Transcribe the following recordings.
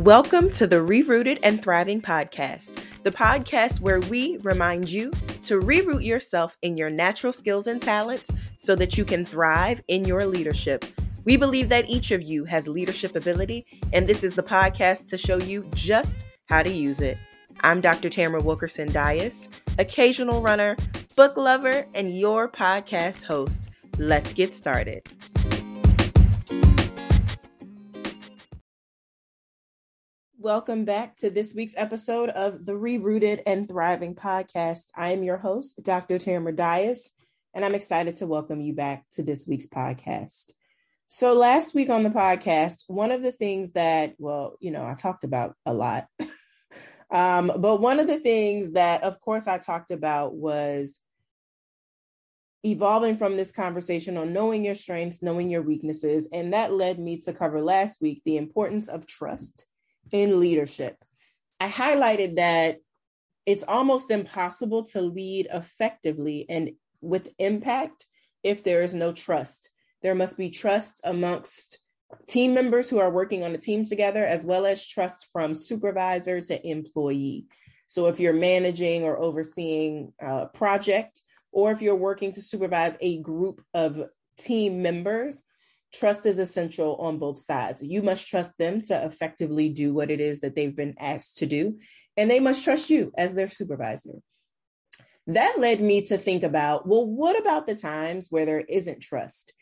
Welcome to the Rerooted and Thriving podcast, the podcast where we remind you to reroot yourself in your natural skills and talents so that you can thrive in your leadership. We believe that each of you has leadership ability, and this is the podcast to show you just how to use it. I'm Dr. Tamara Wilkerson Dias, occasional runner, book lover, and your podcast host. Let's get started. Welcome back to this week's episode of the Rerooted and Thriving podcast. I am your host, Dr. Tamara Dias, and I'm excited to welcome you back to this week's podcast. So, last week on the podcast, one of the things that, well, you know, I talked about a lot, um, but one of the things that, of course, I talked about was evolving from this conversation on knowing your strengths, knowing your weaknesses. And that led me to cover last week the importance of trust in leadership. I highlighted that it's almost impossible to lead effectively and with impact if there is no trust. There must be trust amongst team members who are working on a team together, as well as trust from supervisor to employee. So if you're managing or overseeing a project, or if you're working to supervise a group of team members, trust is essential on both sides. You must trust them to effectively do what it is that they've been asked to do, and they must trust you as their supervisor. That led me to think about well, what about the times where there isn't trust?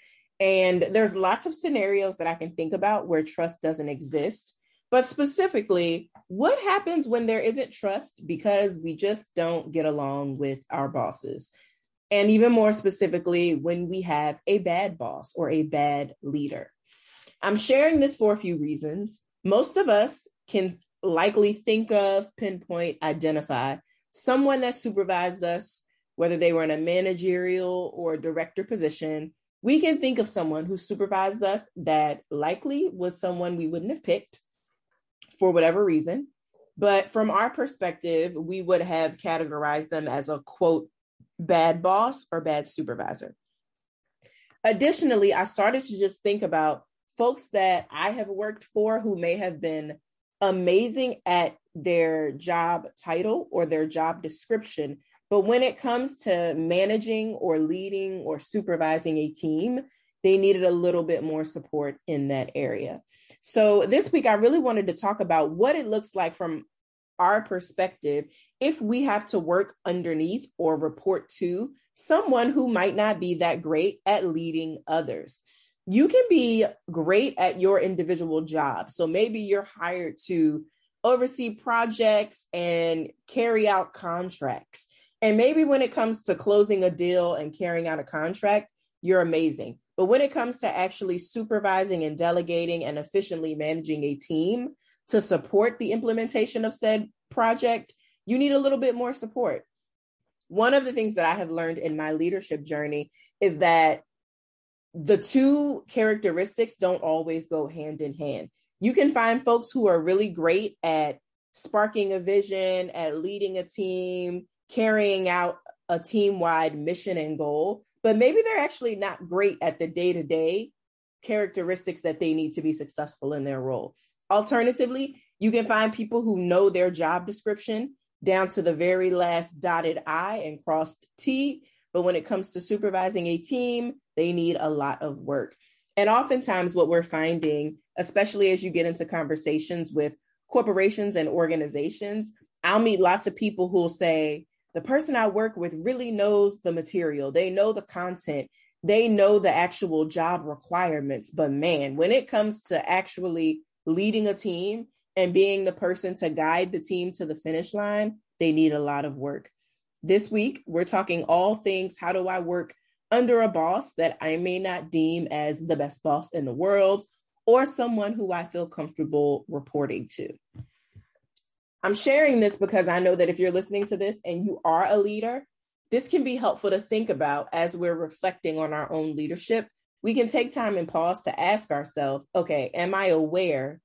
And there's lots of scenarios that I can think about where trust doesn't exist. But specifically, what happens when there isn't trust because we just don't get along with our bosses? And even more specifically, when we have a bad boss or a bad leader. I'm sharing this for a few reasons. Most of us can likely think of, pinpoint, identify someone that supervised us, whether they were in a managerial or director position. We can think of someone who supervised us that likely was someone we wouldn't have picked for whatever reason. But from our perspective, we would have categorized them as a quote, bad boss or bad supervisor. Additionally, I started to just think about folks that I have worked for who may have been amazing at their job title or their job description. But when it comes to managing or leading or supervising a team, they needed a little bit more support in that area. So this week, I really wanted to talk about what it looks like from our perspective if we have to work underneath or report to someone who might not be that great at leading others. You can be great at your individual job. So maybe you're hired to oversee projects and carry out contracts. And maybe when it comes to closing a deal and carrying out a contract, you're amazing. But when it comes to actually supervising and delegating and efficiently managing a team, to support the implementation of said project, you need a little bit more support. One of the things that I have learned in my leadership journey is that the two characteristics don't always go hand in hand. You can find folks who are really great at sparking a vision, at leading a team, carrying out a team wide mission and goal, but maybe they're actually not great at the day to day characteristics that they need to be successful in their role. Alternatively, you can find people who know their job description down to the very last dotted I and crossed T. But when it comes to supervising a team, they need a lot of work. And oftentimes, what we're finding, especially as you get into conversations with corporations and organizations, I'll meet lots of people who will say, the person I work with really knows the material, they know the content, they know the actual job requirements. But man, when it comes to actually leading a team and being the person to guide the team to the finish line, they need a lot of work. This week, we're talking all things how do I work under a boss that I may not deem as the best boss in the world or someone who I feel comfortable reporting to. I'm sharing this because I know that if you're listening to this and you are a leader, this can be helpful to think about as we're reflecting on our own leadership we can take time and pause to ask ourselves okay, am I aware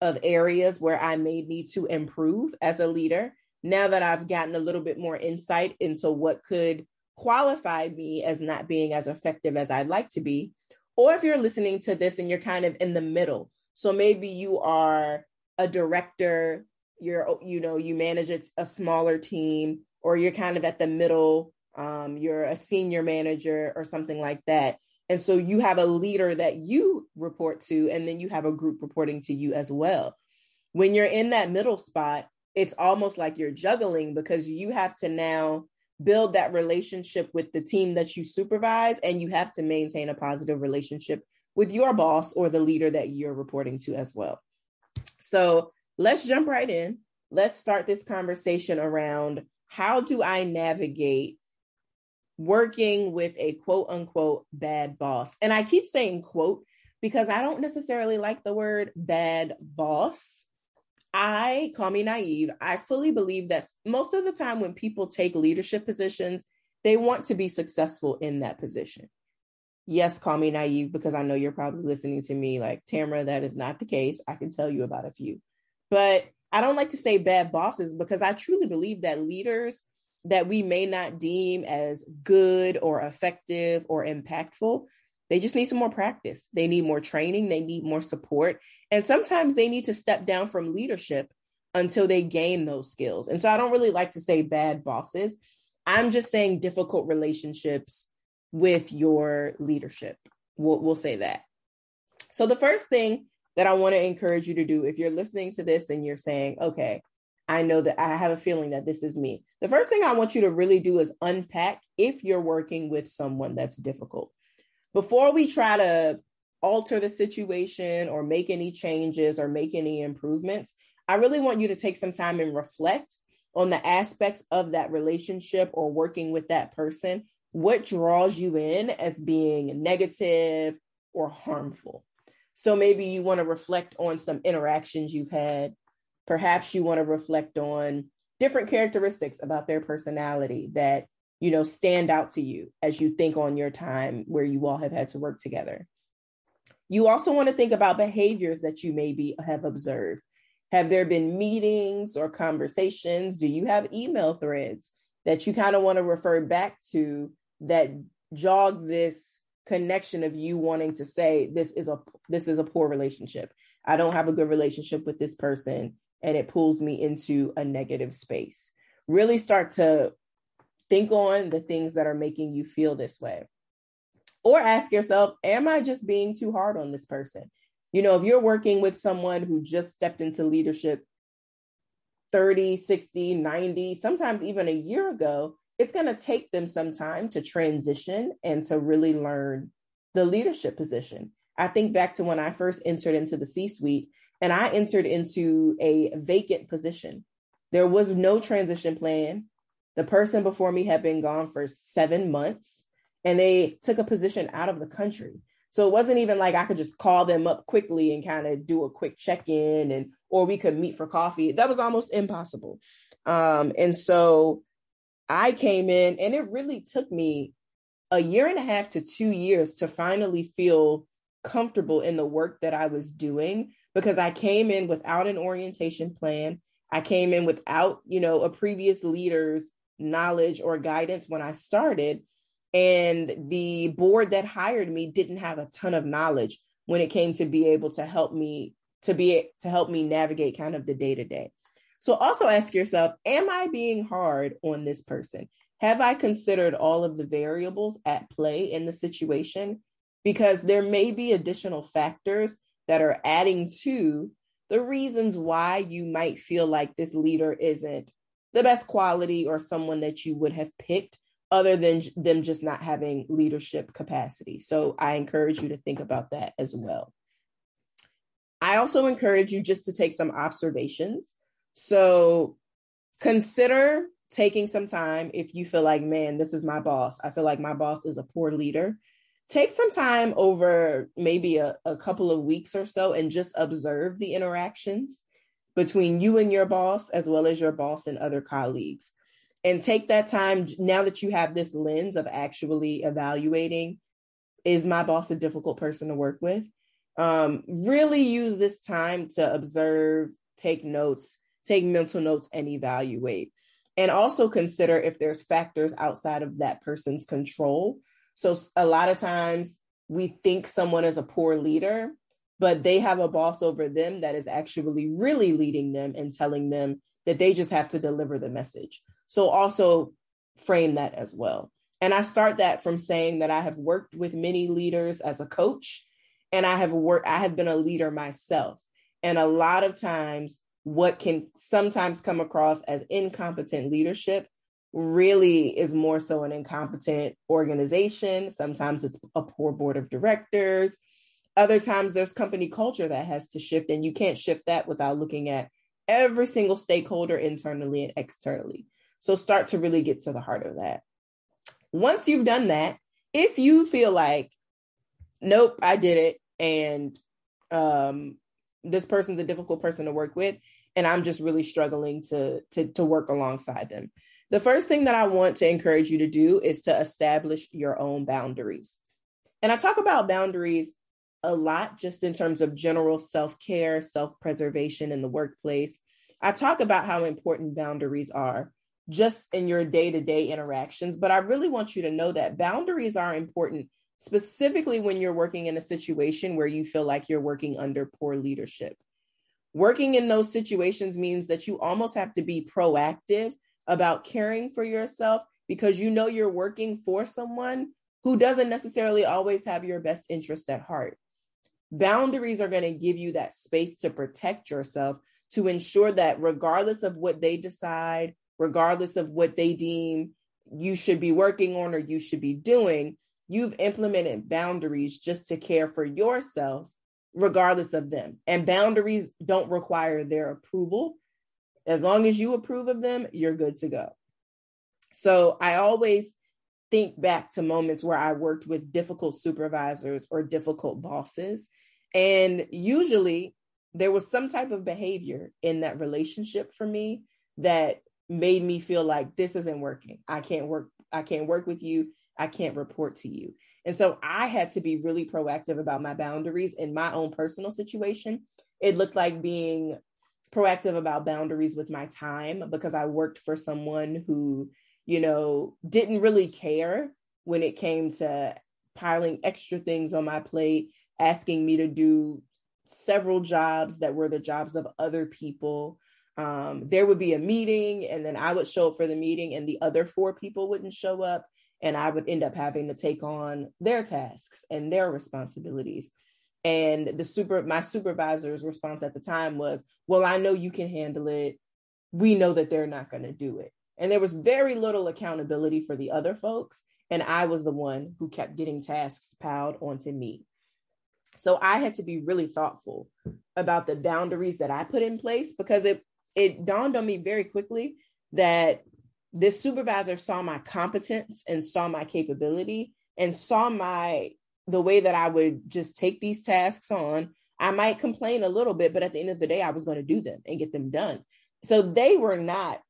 of areas where I may need to improve as a leader now that I've gotten a little bit more insight into what could qualify me as not being as effective as I'd like to be? Or if you're listening to this and you're kind of in the middle, so maybe you are a director, you're, you know, you manage a smaller team, or you're kind of at the middle, um, you're a senior manager or something like that. And so you have a leader that you report to, and then you have a group reporting to you as well. When you're in that middle spot, it's almost like you're juggling because you have to now build that relationship with the team that you supervise and you have to maintain a positive relationship with your boss or the leader that you're reporting to as well. So let's jump right in. Let's start this conversation around how do I navigate working with a quote unquote bad boss? And I keep saying quote because I don't necessarily like the word bad boss. I call me naive. I fully believe that most of the time when people take leadership positions, they want to be successful in that position. Yes, call me naive because I know you're probably listening to me like, Tamara, that is not the case. I can tell you about a few. But I don't like to say bad bosses because I truly believe that leaders that we may not deem as good or effective or impactful they just need some more practice. They need more training. They need more support. And sometimes they need to step down from leadership until they gain those skills. And so I don't really like to say bad bosses. I'm just saying difficult relationships with your leadership. We'll, we'll say that. So the first thing that I want to encourage you to do, if you're listening to this and you're saying, okay, I know that I have a feeling that this is me. The first thing I want you to really do is unpack if you're working with someone that's difficult before we try to alter the situation or make any changes or make any improvements, I really want you to take some time and reflect on the aspects of that relationship or working with that person. What draws you in as being negative or harmful? So maybe you want to reflect on some interactions you've had. Perhaps you want to reflect on different characteristics about their personality that you know, stand out to you as you think on your time where you all have had to work together. You also want to think about behaviors that you maybe have observed. Have there been meetings or conversations? Do you have email threads that you kind of want to refer back to that jog this connection of you wanting to say this is a this is a poor relationship. I don't have a good relationship with this person and it pulls me into a negative space. Really start to Think on the things that are making you feel this way. Or ask yourself, am I just being too hard on this person? You know, if you're working with someone who just stepped into leadership 30, 60, 90, sometimes even a year ago, it's going to take them some time to transition and to really learn the leadership position. I think back to when I first entered into the C suite and I entered into a vacant position. There was no transition plan. The person before me had been gone for seven months and they took a position out of the country. So it wasn't even like I could just call them up quickly and kind of do a quick check in and or we could meet for coffee. That was almost impossible. Um, and so I came in and it really took me a year and a half to two years to finally feel comfortable in the work that I was doing because I came in without an orientation plan. I came in without, you know, a previous leader's knowledge or guidance when I started. And the board that hired me didn't have a ton of knowledge when it came to be able to help me to be to help me navigate kind of the day to day. So also ask yourself, am I being hard on this person? Have I considered all of the variables at play in the situation? Because there may be additional factors that are adding to the reasons why you might feel like this leader isn't the best quality or someone that you would have picked other than them just not having leadership capacity. So I encourage you to think about that as well. I also encourage you just to take some observations. So consider taking some time if you feel like, man, this is my boss. I feel like my boss is a poor leader. Take some time over maybe a, a couple of weeks or so and just observe the interactions between you and your boss, as well as your boss and other colleagues. And take that time now that you have this lens of actually evaluating is my boss a difficult person to work with? Um, really use this time to observe, take notes, take mental notes, and evaluate. And also consider if there's factors outside of that person's control. So, a lot of times we think someone is a poor leader but they have a boss over them that is actually really leading them and telling them that they just have to deliver the message. So also frame that as well. And I start that from saying that I have worked with many leaders as a coach and I have worked I have been a leader myself. And a lot of times what can sometimes come across as incompetent leadership really is more so an incompetent organization. Sometimes it's a poor board of directors. Other times there's company culture that has to shift, and you can't shift that without looking at every single stakeholder internally and externally. So start to really get to the heart of that. Once you've done that, if you feel like, nope, I did it, and um, this person's a difficult person to work with, and I'm just really struggling to to to work alongside them. The first thing that I want to encourage you to do is to establish your own boundaries. And I talk about boundaries a lot just in terms of general self-care, self-preservation in the workplace. I talk about how important boundaries are just in your day-to-day interactions, but I really want you to know that boundaries are important specifically when you're working in a situation where you feel like you're working under poor leadership. Working in those situations means that you almost have to be proactive about caring for yourself because you know you're working for someone who doesn't necessarily always have your best interest at heart. Boundaries are going to give you that space to protect yourself to ensure that regardless of what they decide, regardless of what they deem you should be working on or you should be doing, you've implemented boundaries just to care for yourself regardless of them. And boundaries don't require their approval. As long as you approve of them, you're good to go. So I always think back to moments where I worked with difficult supervisors or difficult bosses. And usually there was some type of behavior in that relationship for me that made me feel like this isn't working. I can't work I can't work with you. I can't report to you. And so I had to be really proactive about my boundaries in my own personal situation. It looked like being proactive about boundaries with my time because I worked for someone who, you know, didn't really care when it came to piling extra things on my plate, asking me to do several jobs that were the jobs of other people. Um, there would be a meeting, and then I would show up for the meeting, and the other four people wouldn't show up, and I would end up having to take on their tasks and their responsibilities. And the super my supervisor's response at the time was, "Well, I know you can handle it. We know that they're not going to do it." And there was very little accountability for the other folks, and I was the one who kept getting tasks piled onto me. So I had to be really thoughtful about the boundaries that I put in place because it it dawned on me very quickly that this supervisor saw my competence and saw my capability and saw my the way that I would just take these tasks on, I might complain a little bit, but at the end of the day, I was going to do them and get them done. So they were not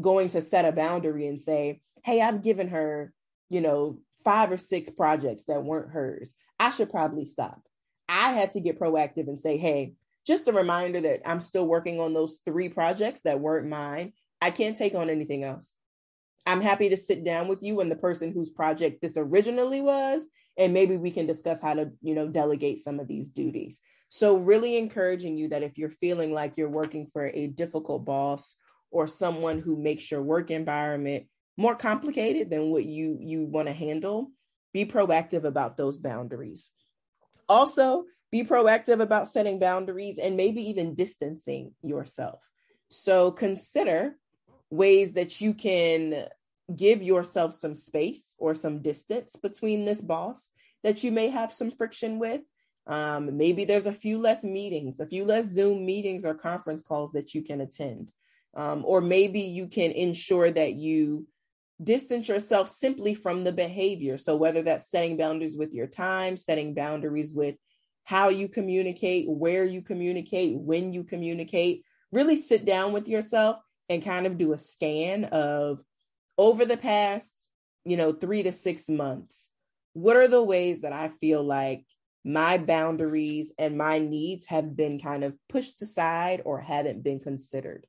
going to set a boundary and say, Hey, I've given her, you know, five or six projects that weren't hers. I should probably stop. I had to get proactive and say, Hey, just a reminder that I'm still working on those three projects that weren't mine. I can't take on anything else. I'm happy to sit down with you and the person whose project this originally was and maybe we can discuss how to you know delegate some of these duties. So really encouraging you that if you're feeling like you're working for a difficult boss or someone who makes your work environment more complicated than what you you want to handle be proactive about those boundaries. Also be proactive about setting boundaries and maybe even distancing yourself. So consider ways that you can give yourself some space or some distance between this boss that you may have some friction with. Um, maybe there's a few less meetings, a few less Zoom meetings or conference calls that you can attend. Um, or maybe you can ensure that you distance yourself simply from the behavior. So, whether that's setting boundaries with your time, setting boundaries with how you communicate, where you communicate, when you communicate, really sit down with yourself and kind of do a scan of over the past, you know, three to six months, what are the ways that I feel like my boundaries and my needs have been kind of pushed aside or haven't been considered?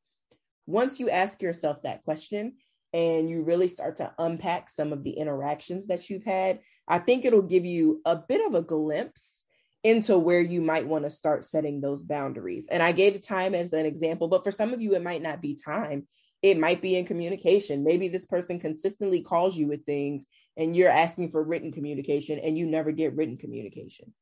Once you ask yourself that question and you really start to unpack some of the interactions that you've had, I think it'll give you a bit of a glimpse into where you might want to start setting those boundaries. And I gave time as an example, but for some of you, it might not be time. It might be in communication. Maybe this person consistently calls you with things and you're asking for written communication and you never get written communication.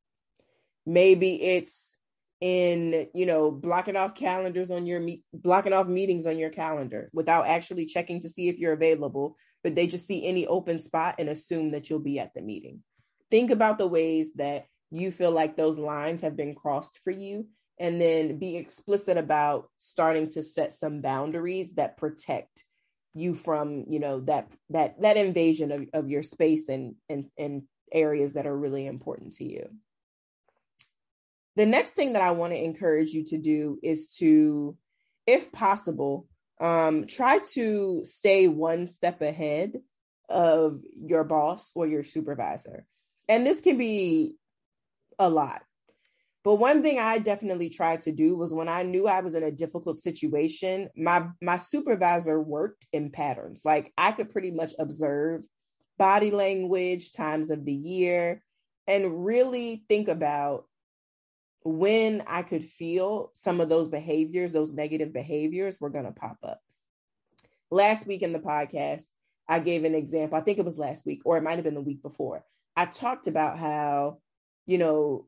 Maybe it's in, you know, blocking off calendars on your meet, blocking off meetings on your calendar without actually checking to see if you're available, but they just see any open spot and assume that you'll be at the meeting. Think about the ways that you feel like those lines have been crossed for you and then be explicit about starting to set some boundaries that protect you from you know that that that invasion of, of your space and and and areas that are really important to you. The next thing that i want to encourage you to do is to if possible um, try to stay one step ahead of your boss or your supervisor. And this can be a lot but one thing I definitely tried to do was when I knew I was in a difficult situation, my my supervisor worked in patterns. Like I could pretty much observe body language, times of the year, and really think about when I could feel some of those behaviors, those negative behaviors were going to pop up. Last week in the podcast, I gave an example. I think it was last week, or it might have been the week before. I talked about how, you know,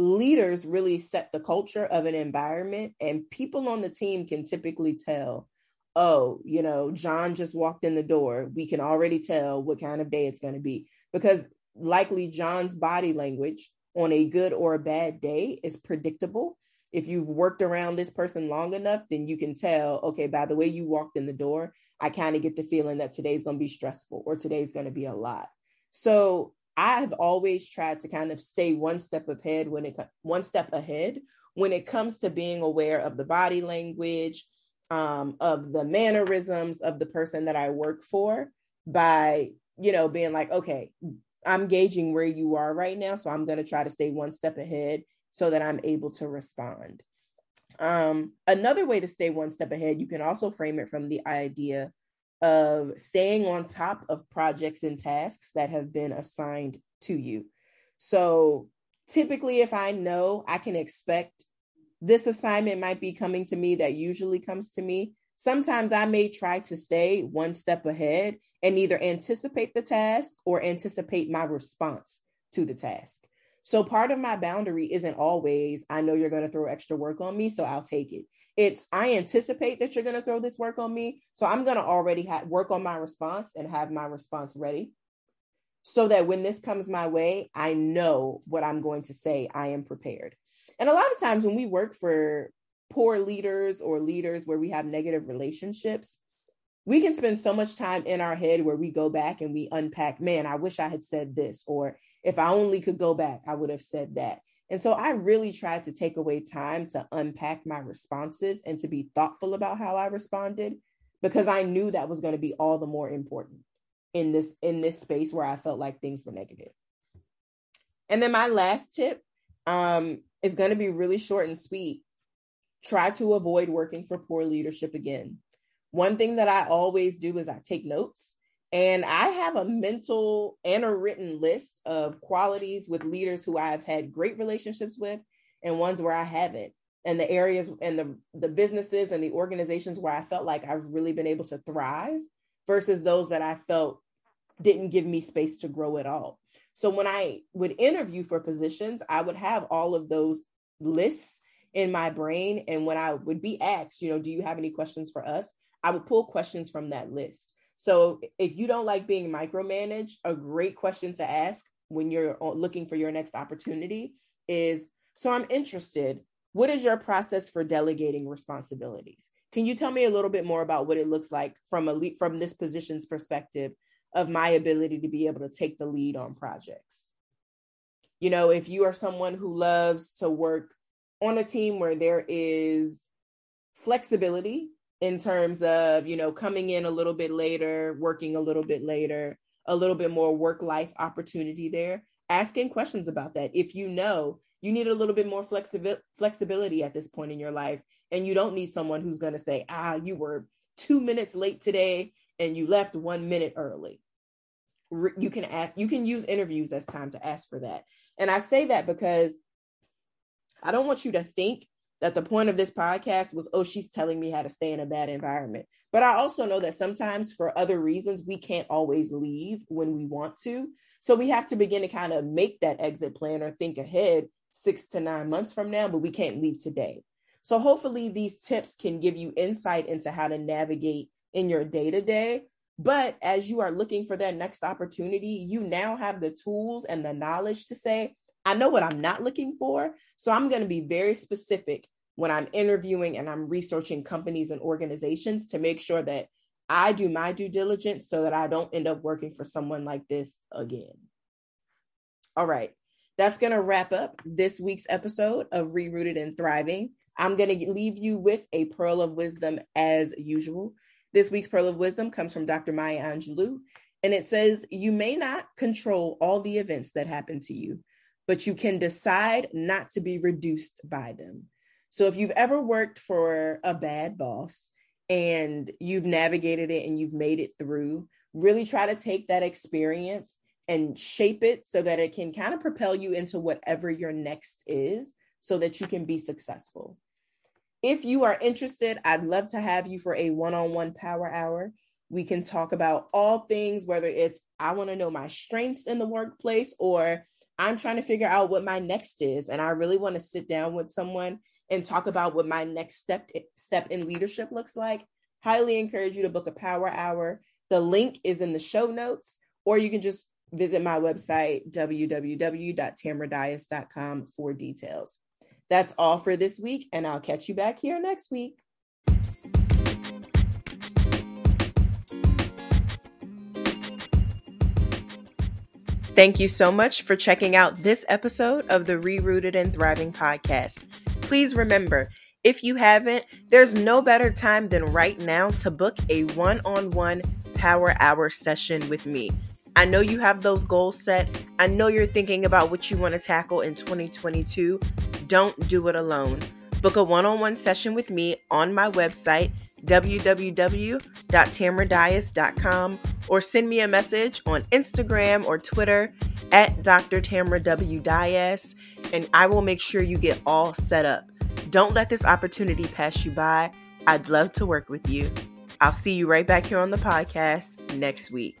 leaders really set the culture of an environment and people on the team can typically tell oh you know john just walked in the door. We can already tell what kind of day it's going to be. Because likely john's body language on a good or a bad day is predictable. If you've worked around this person long enough then you can tell okay by the way you walked in the door i kind of get the feeling that today's going to be stressful or today's going to be a lot. So I've always tried to kind of stay one step ahead when it one step ahead when it comes to being aware of the body language, um, of the mannerisms of the person that I work for by, you know, being like, okay, I'm gauging where you are right now. So I'm going to try to stay one step ahead so that I'm able to respond. Um, another way to stay one step ahead, you can also frame it from the idea of staying on top of projects and tasks that have been assigned to you. So typically, if I know I can expect this assignment might be coming to me that usually comes to me, sometimes I may try to stay one step ahead and either anticipate the task or anticipate my response to the task. So part of my boundary isn't always, I know you're going to throw extra work on me, so I'll take it. It's I anticipate that you're going to throw this work on me. So I'm going to already ha- work on my response and have my response ready so that when this comes my way, I know what I'm going to say. I am prepared. And a lot of times when we work for poor leaders or leaders where we have negative relationships, we can spend so much time in our head where we go back and we unpack, man, I wish I had said this, or if I only could go back, I would have said that. And so I really tried to take away time to unpack my responses and to be thoughtful about how I responded because I knew that was going to be all the more important in this in this space where I felt like things were negative. And then my last tip um, is going to be really short and sweet. Try to avoid working for poor leadership again. One thing that I always do is I take notes and I have a mental and a written list of qualities with leaders who I have had great relationships with and ones where I haven't. And the areas and the, the businesses and the organizations where I felt like I've really been able to thrive versus those that I felt didn't give me space to grow at all. So when I would interview for positions, I would have all of those lists in my brain. And when I would be asked, you know, do you have any questions for us? I would pull questions from that list. So if you don't like being micromanaged, a great question to ask when you're looking for your next opportunity is so I'm interested. What is your process for delegating responsibilities? Can you tell me a little bit more about what it looks like from a lead, from this position's perspective of my ability to be able to take the lead on projects? You know, if you are someone who loves to work on a team where there is flexibility in terms of you know coming in a little bit later working a little bit later a little bit more work life opportunity there asking questions about that. If you know you need a little bit more flexibility flexibility at this point in your life and you don't need someone who's going to say ah you were 2 minutes late today and you left 1 minute early. You can ask you can use interviews as time to ask for that. And i say that because I don't want you to think that the point of this podcast was, oh, she's telling me how to stay in a bad environment. But I also know that sometimes for other reasons, we can't always leave when we want to. So we have to begin to kind of make that exit plan or think ahead six to nine months from now, but we can't leave today. So hopefully these tips can give you insight into how to navigate in your day to day. But as you are looking for that next opportunity, you now have the tools and the knowledge to say, I know what I'm not looking for. So I'm going to be very specific when I'm interviewing and I'm researching companies and organizations to make sure that I do my due diligence so that I don't end up working for someone like this again. All right. That's going to wrap up this week's episode of Rerooted and Thriving. I'm going to leave you with a pearl of wisdom as usual. This week's pearl of wisdom comes from Dr. Maya Angelou, and it says, You may not control all the events that happen to you, but you can decide not to be reduced by them. So if you've ever worked for a bad boss and you've navigated it and you've made it through, really try to take that experience and shape it so that it can kind of propel you into whatever your next is so that you can be successful. If you are interested, I'd love to have you for a one on one power hour. We can talk about all things, whether it's I want to know my strengths in the workplace or I'm trying to figure out what my next is. And I really want to sit down with someone and talk about what my next step step in leadership looks like, highly encourage you to book a power hour. The link is in the show notes, or you can just visit my website, www.tamradias.com for details. That's all for this week, and I'll catch you back here next week. Thank you so much for checking out this episode of the Rerooted and Thriving podcast please remember if you haven't, there's no better time than right now to book a one on one power hour session with me. I know you have those goals set. I know you're thinking about what you want to tackle in 2022. Don't do it alone. Book a one on one session with me on my website, www.tamradias.com, or send me a message on Instagram or Twitter at Dr. Tamra W. Dias, and I will make sure you get all set up. Don't let this opportunity pass you by. I'd love to work with you. I'll see you right back here on the podcast next week.